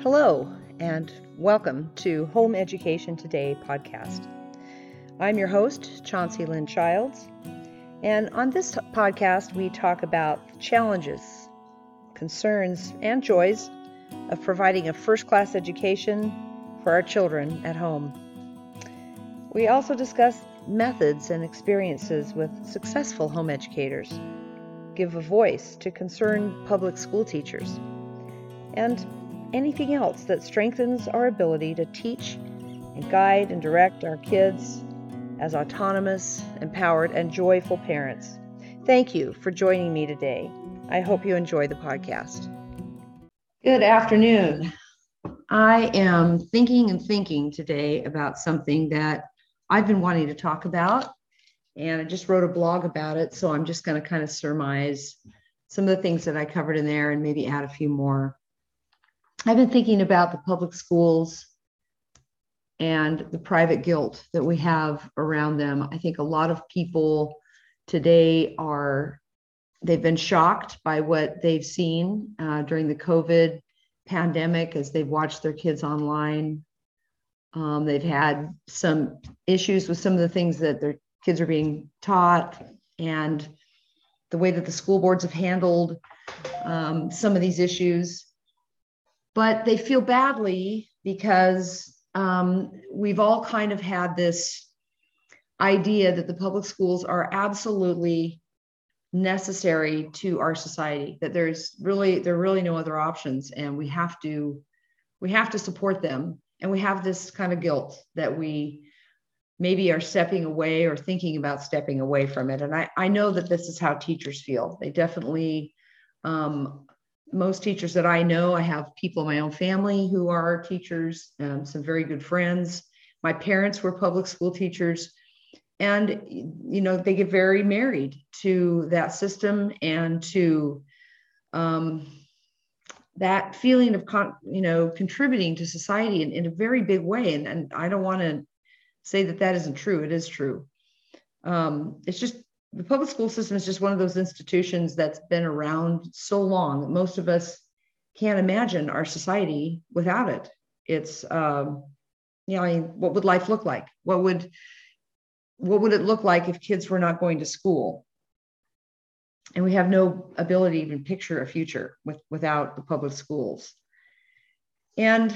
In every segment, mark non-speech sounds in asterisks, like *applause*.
Hello, and welcome to Home Education Today podcast. I'm your host, Chauncey Lynn Childs, and on this podcast, we talk about the challenges, concerns, and joys of providing a first class education for our children at home. We also discuss methods and experiences with successful home educators, give a voice to concerned public school teachers, and anything else that strengthens our ability to teach and guide and direct our kids as autonomous, empowered, and joyful parents. Thank you for joining me today. I hope you enjoy the podcast. Good afternoon. I am thinking and thinking today about something that I've been wanting to talk about, and I just wrote a blog about it. So I'm just going to kind of surmise some of the things that I covered in there and maybe add a few more. I've been thinking about the public schools and the private guilt that we have around them. I think a lot of people today are, they've been shocked by what they've seen uh, during the COVID pandemic as they've watched their kids online. Um, they've had some issues with some of the things that their kids are being taught and the way that the school boards have handled um, some of these issues but they feel badly because um, we've all kind of had this idea that the public schools are absolutely necessary to our society that there's really there are really no other options and we have to we have to support them. And we have this kind of guilt that we maybe are stepping away or thinking about stepping away from it. And i i know that this is how teachers feel. They definitely um, most teachers that I know, I have people in my own family who are teachers, um, some very good friends. My parents were public school teachers. And, you know, they get very married to that system and to um, that feeling of, con- you know, contributing to society in, in a very big way. And, and I don't want to say that that isn't true. It is true. Um, it's just the public school system is just one of those institutions that's been around so long that most of us can't imagine our society without it. It's, um, you know, I mean, what would life look like? What would what would it look like if kids were not going to school? And we have no ability to even picture a future with, without the public schools. And,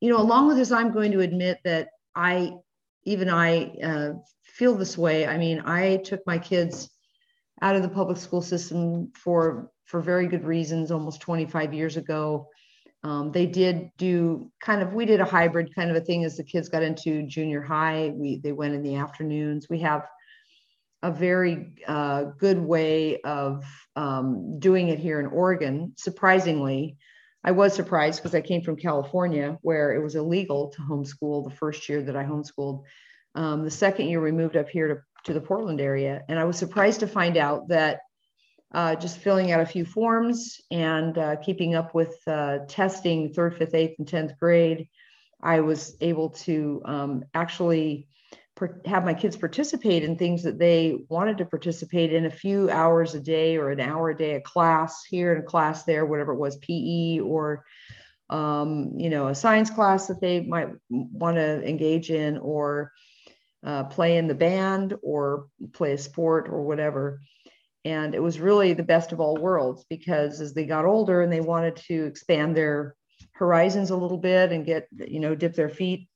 you know, along with this, I'm going to admit that I, even I, uh, feel this way. I mean, I took my kids out of the public school system for for very good reasons almost 25 years ago. Um, they did do kind of we did a hybrid kind of a thing as the kids got into junior high. We they went in the afternoons. We have a very uh, good way of um, doing it here in Oregon. Surprisingly, I was surprised because I came from California where it was illegal to homeschool the first year that I homeschooled. Um, the second year we moved up here to, to the Portland area. And I was surprised to find out that uh, just filling out a few forms and uh, keeping up with uh, testing third, fifth, eighth, and 10th grade, I was able to um, actually have my kids participate in things that they wanted to participate in a few hours a day or an hour a day a class here and a class there, whatever it was, PE or um, you know, a science class that they might want to engage in, or uh, play in the band or play a sport or whatever. And it was really the best of all worlds because as they got older and they wanted to expand their horizons a little bit and get, you know, dip their feet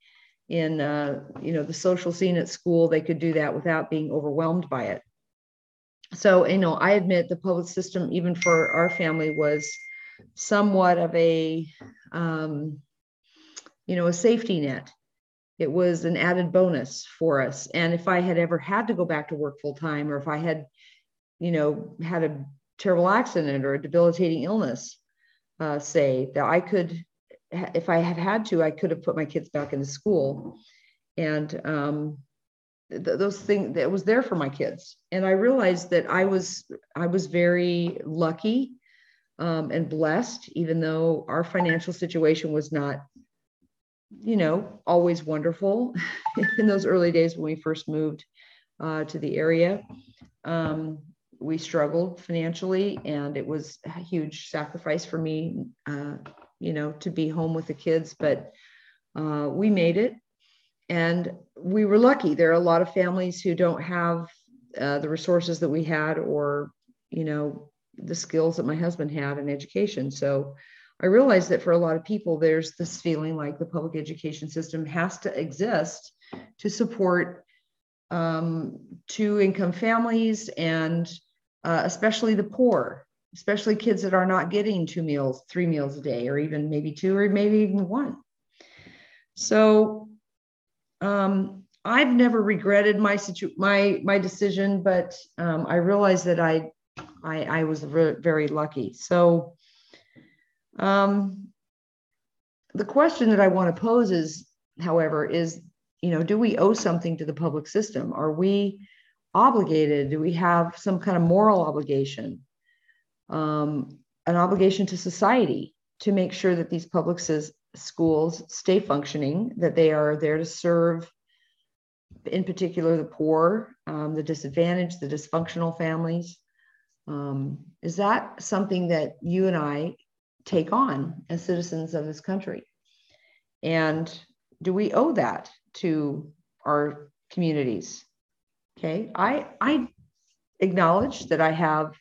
in, uh, you know, the social scene at school, they could do that without being overwhelmed by it. So, you know, I admit the public system, even for our family, was somewhat of a, um, you know, a safety net it was an added bonus for us. And if I had ever had to go back to work full time, or if I had, you know, had a terrible accident or a debilitating illness, uh, say that I could, if I had had to, I could have put my kids back into school. And um, th- those things that was there for my kids. And I realized that I was, I was very lucky um, and blessed, even though our financial situation was not you know, always wonderful *laughs* in those early days when we first moved uh, to the area. Um, we struggled financially, and it was a huge sacrifice for me uh, you know, to be home with the kids, but uh, we made it. And we were lucky. There are a lot of families who don't have uh, the resources that we had or, you know, the skills that my husband had in education. So I realized that for a lot of people, there's this feeling like the public education system has to exist to support um, two income families and uh, especially the poor, especially kids that are not getting two meals, three meals a day, or even maybe two, or maybe even one. So um, I've never regretted my situ- my my decision, but um, I realized that I I, I was re- very lucky. So um, the question that I want to pose is, however, is you know, do we owe something to the public system? Are we obligated? Do we have some kind of moral obligation, um, an obligation to society to make sure that these public schools stay functioning, that they are there to serve, in particular, the poor, um, the disadvantaged, the dysfunctional families? Um, is that something that you and I take on as citizens of this country? And do we owe that to our communities? Okay, I I acknowledge that I have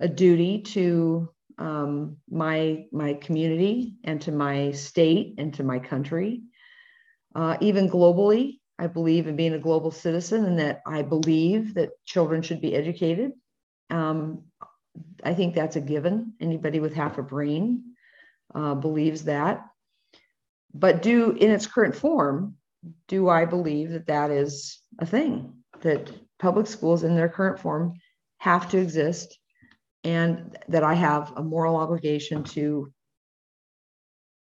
a duty to um, my my community and to my state and to my country, uh, even globally. I believe in being a global citizen and that I believe that children should be educated. Um, I think that's a given. Anybody with half a brain uh, believes that. But do in its current form, do I believe that that is a thing? that public schools in their current form have to exist and that I have a moral obligation to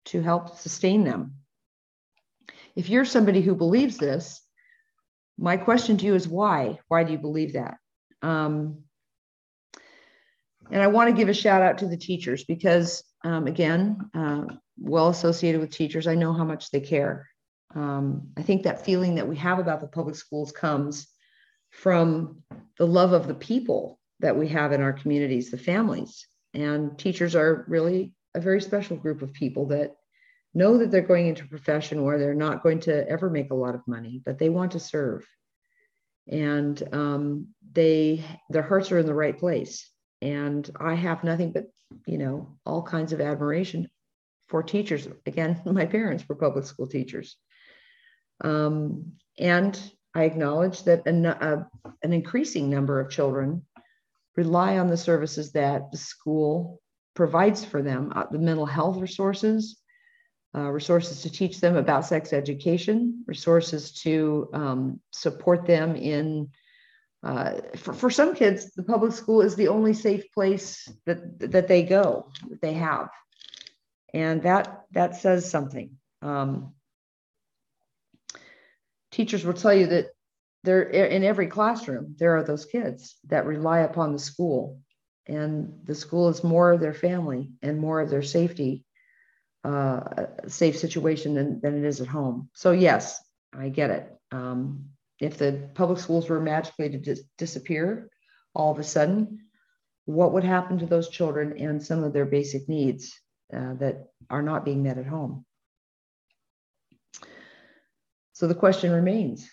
to help sustain them. If you're somebody who believes this, my question to you is why? Why do you believe that? Um, and I want to give a shout out to the teachers because, um, again, uh, well associated with teachers, I know how much they care. Um, I think that feeling that we have about the public schools comes from the love of the people that we have in our communities, the families. And teachers are really a very special group of people that know that they're going into a profession where they're not going to ever make a lot of money, but they want to serve. And um, they their hearts are in the right place. And I have nothing but, you know, all kinds of admiration for teachers. Again, *laughs* my parents were public school teachers. Um, and I acknowledge that an, uh, an increasing number of children rely on the services that the school provides for them uh, the mental health resources, uh, resources to teach them about sex education, resources to um, support them in. Uh, for, for some kids, the public school is the only safe place that, that they go, that they have. And that, that says something. Um, teachers will tell you that there in every classroom there are those kids that rely upon the school. And the school is more of their family and more of their safety uh, safe situation than, than it is at home. So yes i get it. Um, if the public schools were magically to dis- disappear all of a sudden what would happen to those children and some of their basic needs uh, that are not being met at home? So the question remains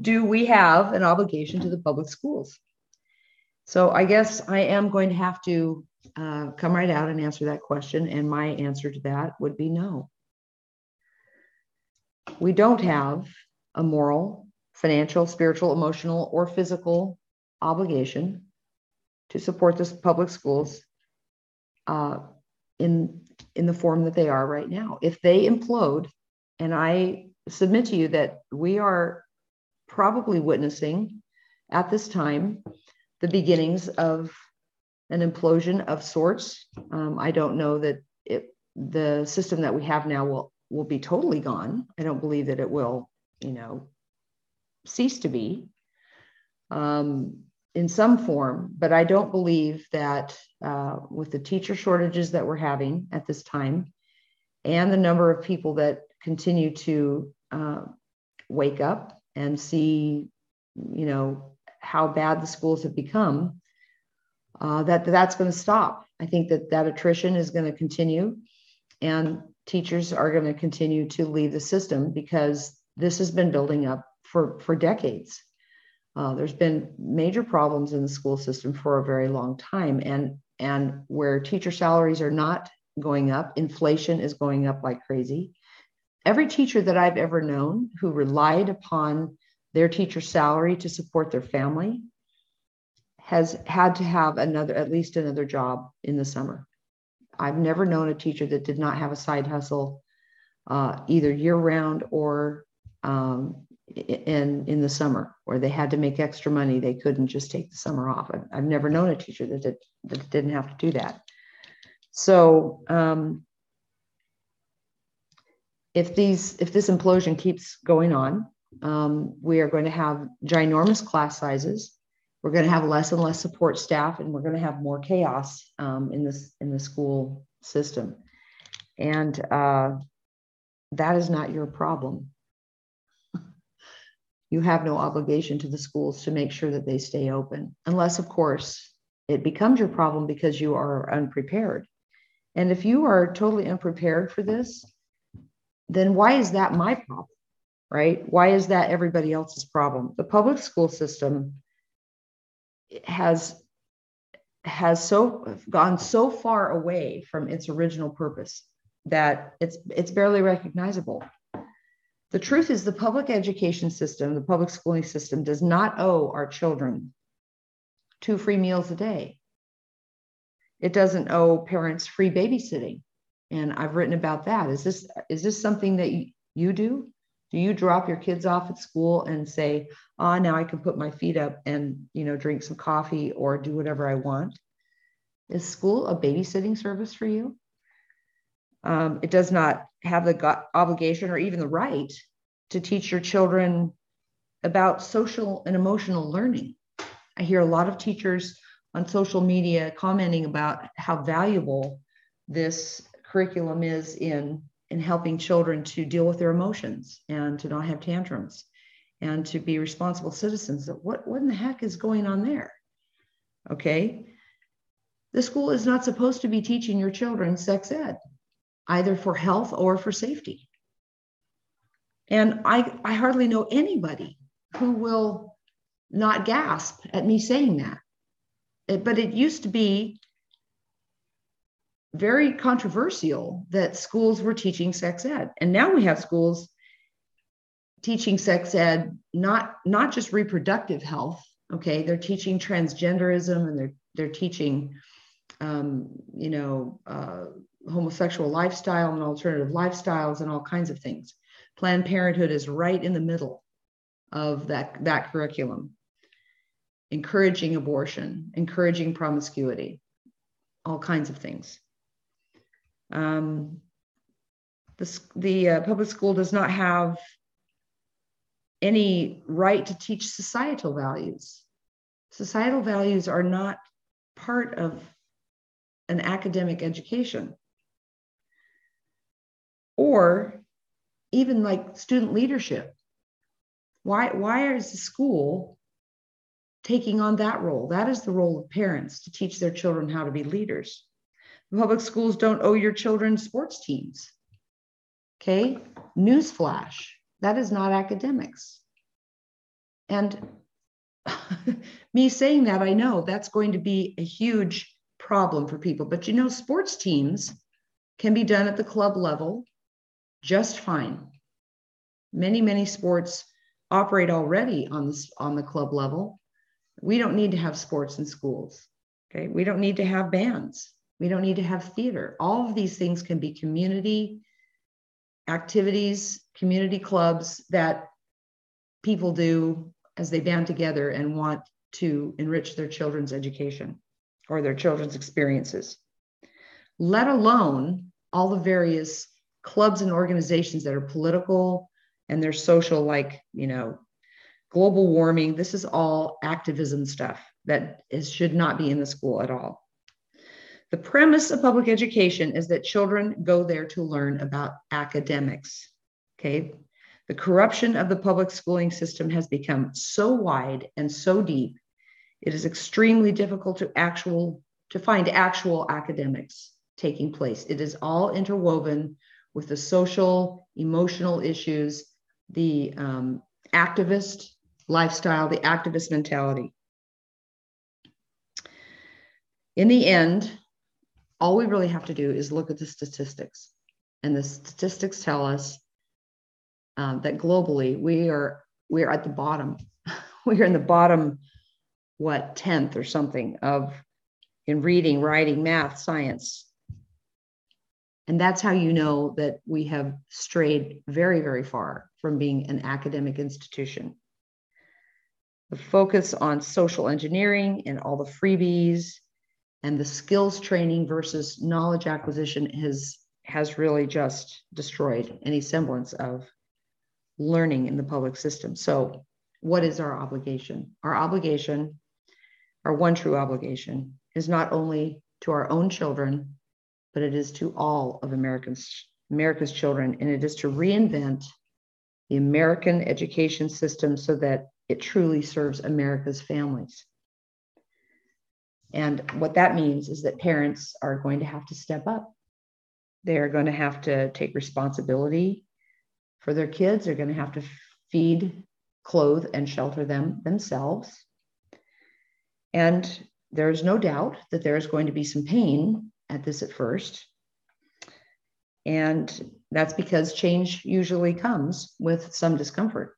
Do we have an obligation to the public schools? So I guess I am going to have to uh, come right out and answer that question. And my answer to that would be no. We don't have a moral, financial, spiritual, emotional, or physical obligation to support the public schools uh, in in the form that they are right now. If they implode, and I submit to you that we are probably witnessing at this time the beginnings of an implosion of sorts. Um, I don't know that it, the system that we have now will will be totally gone. I don't believe that it will, you know, cease to be um, in some form. But I don't believe that uh, with the teacher shortages that we're having at this time, and the number of people that continue to uh, wake up and see, you know, how bad the schools have become, uh, that that's going to stop. I think that that attrition is going to continue, and teachers are going to continue to leave the system because this has been building up for, for decades. Uh, there's been major problems in the school system for a very long time, and and where teacher salaries are not going up, inflation is going up like crazy. Every teacher that I've ever known who relied upon their teacher salary to support their family has had to have another at least another job in the summer. I've never known a teacher that did not have a side hustle uh, either year round or um, in in the summer where they had to make extra money. They couldn't just take the summer off. I've, I've never known a teacher that, did, that didn't have to do that. So um, if these if this implosion keeps going on um, we are going to have ginormous class sizes. We're going to have less and less support staff and we're going to have more chaos um, in this in the school system. And uh, that is not your problem. *laughs* You have no obligation to the schools to make sure that they stay open, unless, of course, it becomes your problem because you are unprepared. And if you are totally unprepared for this, then why is that my problem? Right? Why is that everybody else's problem? The public school system has has so gone so far away from its original purpose that it's it's barely recognizable. The truth is, the public education system, the public schooling system, does not owe our children two free meals a day. It doesn't owe parents free babysitting. And I've written about that. Is this is this something that you do? Do you drop your kids off at school and say, "Ah, oh, now I can put my feet up and you know drink some coffee or do whatever I want"? Is school a babysitting service for you? Um, it does not have the obligation or even the right to teach your children about social and emotional learning. I hear a lot of teachers on social media commenting about how valuable this curriculum is in, in helping children to deal with their emotions and to not have tantrums and to be responsible citizens. What, what in the heck is going on there? Okay. The school is not supposed to be teaching your children sex ed either for health or for safety. And I, I hardly know anybody who will not gasp at me saying that. But it used to be very controversial that schools were teaching sex ed. And now we have schools teaching sex ed, not, not just reproductive health. Okay, they're teaching transgenderism and they're, they're teaching, um, you know, uh, homosexual lifestyle and alternative lifestyles and all kinds of things. Planned Parenthood is right in the middle of that, that curriculum, encouraging abortion, encouraging promiscuity, all kinds of things. Um, the the uh, public school does not have any right to teach societal values. Societal values are not part of an academic education or even like student leadership. Why, why is the school taking on that role? That is the role of parents to teach their children how to be leaders. Public schools don't owe your children sports teams. Okay, newsflash that is not academics. And *laughs* me saying that, I know that's going to be a huge problem for people. But you know, sports teams can be done at the club level just fine. Many, many sports operate already on the, on the club level. We don't need to have sports in schools. Okay. We don't need to have bands. We don't need to have theater. All of these things can be community activities, community clubs that people do as they band together and want to enrich their children's education or their children's experiences, let alone all the various clubs and organizations that are political and they're social, like, you know, global warming. This is all activism stuff that is, should not be in the school at all. The premise of public education is that children go there to learn about academics. Okay. The corruption of the public schooling system has become so wide and so deep, it is extremely difficult to actual to find actual academics taking place. It is all interwoven with the social, emotional issues, the um, activist lifestyle, the activist mentality. In the end, all we really have to do is look at the statistics. And the statistics tell us um, that globally we are we are at the bottom. *laughs* we are in the bottom, what, 10th or something of in reading, writing, math, science. And that's how you know that we have strayed very, very far from being an academic institution. The focus on social engineering and all the freebies and the skills training versus knowledge acquisition has has really just destroyed any semblance of learning in the public system. So, what is our obligation? Our obligation, our one true obligation, is not only to our own children, but it is to all of Americans, America's children, and it is to reinvent the American education system so that it truly serves America's families. And what that means is that parents are going to have to step up. They are going to have to take responsibility for their kids. They're going to have to feed, clothe, and shelter them themselves. And there's no doubt that there is going to be some pain at this at first. And that's because change usually comes with some discomfort.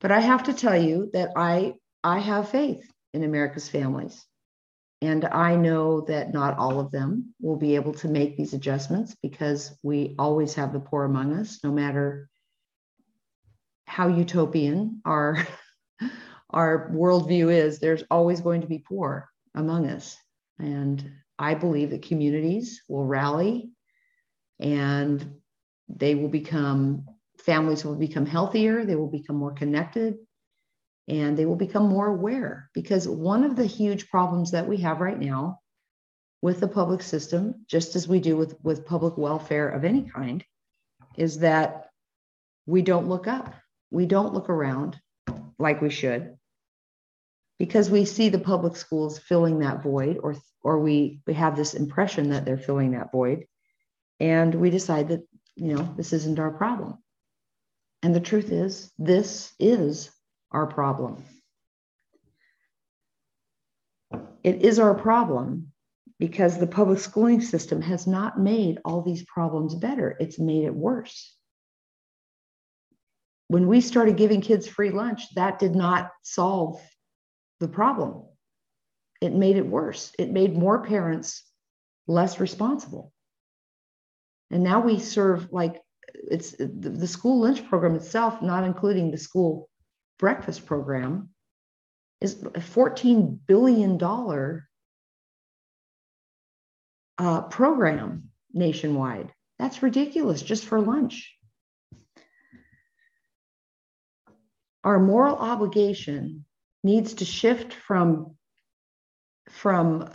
But I have to tell you that I, I have faith in America's families. And I know that not all of them will be able to make these adjustments because we always have the poor among us, no matter how utopian our, *laughs* our worldview is, there's always going to be poor among us. And I believe that communities will rally and they will become, families will become healthier, they will become more connected, and they will become more aware because one of the huge problems that we have right now with the public system just as we do with with public welfare of any kind is that we don't look up. We don't look around like we should because we see the public schools filling that void or or we we have this impression that they're filling that void and we decide that you know this isn't our problem. And the truth is this is our problem. It is our problem because the public schooling system has not made all these problems better, it's made it worse. When we started giving kids free lunch, that did not solve the problem. It made it worse. It made more parents less responsible. And now we serve like it's the school lunch program itself, not including the school breakfast program is a $14 billion uh, program nationwide. That's ridiculous just for lunch. Our moral obligation needs to shift from, from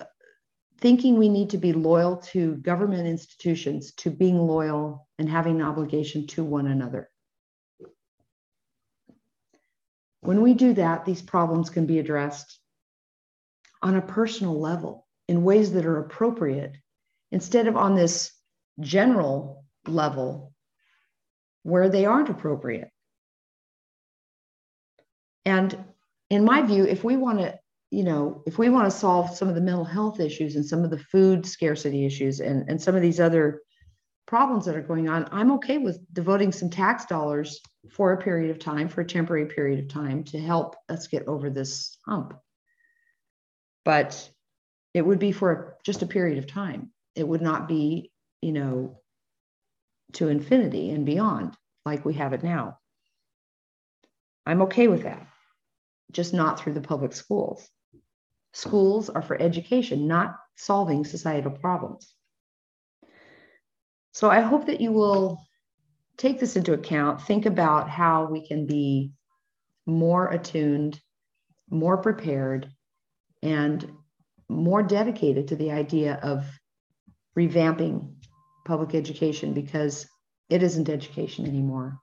thinking we need to be loyal to government institutions to being loyal and having an obligation to one another. When we do that, these problems can be addressed on a personal level in ways that are appropriate instead of on this general level where they aren't appropriate. And in my view, if we want to, you know, if we want to solve some of the mental health issues and some of the food scarcity issues and, and some of these other problems that are going on, I'm okay with devoting some tax dollars for a period of time, for a temporary period of time to help us get over this hump. But it would be for just a period of time. It would not be, you know, to infinity and beyond like we have it now. I'm okay with that, just not through the public schools. Schools are for education, not solving societal problems. So I hope that you will take this into account, think about how we can be more attuned, more prepared, and more dedicated to the idea of revamping public education because it isn't education anymore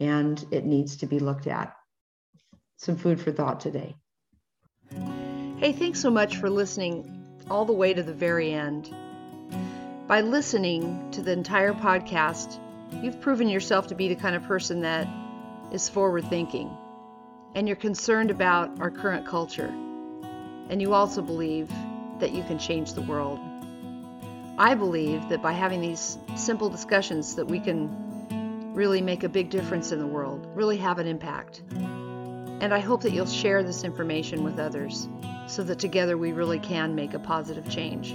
and it needs to be looked at. Some food for thought today. Hey, thanks so much for listening all the way to the very end. By listening to the entire podcast, you've proven yourself to be the kind of person that is forward thinking and you're concerned about our current culture. And you also believe that you can change the world. I believe that by having these simple discussions that we can really make a big difference in the world, really have an impact. And I hope that you'll share this information with others so that together we really can make a positive change.